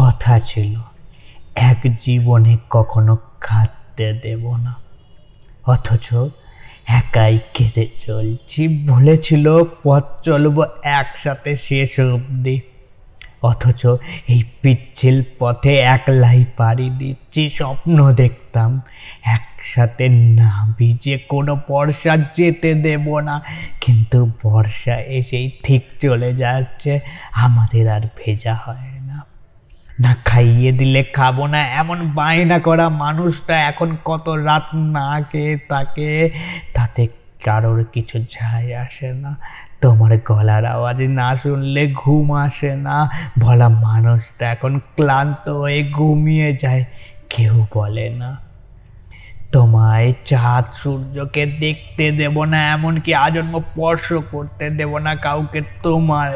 কথা ছিল, এক জীবনে কখনো খাটতে দেব না। অথচ একাই কেঁদে চলছি বলেছিল পথ চলবো একসাথে শেষ অবধি। অথচ এই পিচ্ছিল পথে একলাই পাড়ি দিচ্ছি, স্বপ্ন দেখতাম একসাথে না ভিজে কোনো বর্ষা যেতে দেব না। কিন্তু বর্ষা এসেই ঠিক চলে যাচ্ছে, আমাদের আর ভেজা হয় না খাইয়ে দিলে খাব না, এমন বায়না করা মানুষটা এখন কত রাত না খেয়ে তাকে, তাতে কারোর কিছু যায় আসে না। তোমার গলার আওয়াজ না শুনলে ঘুম আসে না। বলা মানুষটা এখন ক্লান্ত হয়ে ঘুমিয়ে যায়, কেউ বলে না। তোমায় চাঁদ সূর্যকে দেখতে দেব না, এমনকি আজন্ম স্পর্শ করতে দেব না কাউকে তোমার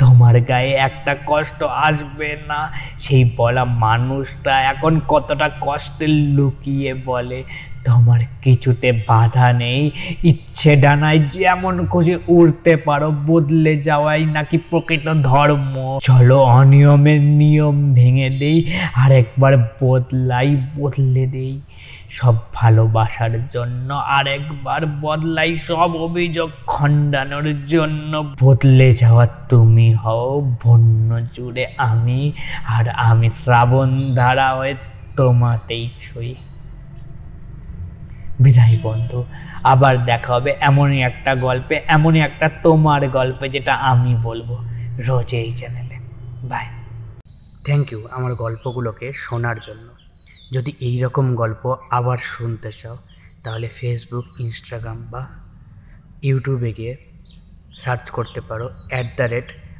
তোমার গায়ে একটা কষ্ট আসবে না। সেই বলা মানুষটা এখন কতটা কষ্টে লুকিয়ে বলে। তোমার কিছুতে বাধা নেই, ইচ্ছে ডানায় যেমন খুশি উড়তে পারো, বদলে যাওয়াই নাকি প্রকৃত ধর্ম। চলো অনিয়মের নিয়ম ভেঙে দেই আর একবার বদলাই, বদলে দেই। সব ভালোবাসার জন্য আরেকবার বদলাই, সব অভিযোগ খণ্ডানোর জন্য। বদলে যাওয়া তুমি হও বন্য জুড়ে আমি, আর আমি শ্রাবণ ধারা হয়ে তোমাতেই ছুঁই। বিদায় বন্ধু, আবার দেখা হবে এমনই একটা গল্পে, এমনই একটা তোমার গল্পে যেটা আমি বলব। রোজ এই চ্যানেলে বাই থ্যাংক ইউ আমার গল্পগুলোকে শোনার জন্য। যদি এই রকম গল্প আবার শুনতে চাও, তাহলে ফেসবুক ইনস্টাগ্রাম বা ইউটিউবে গিয়ে সার্চ করতে পারো at the rate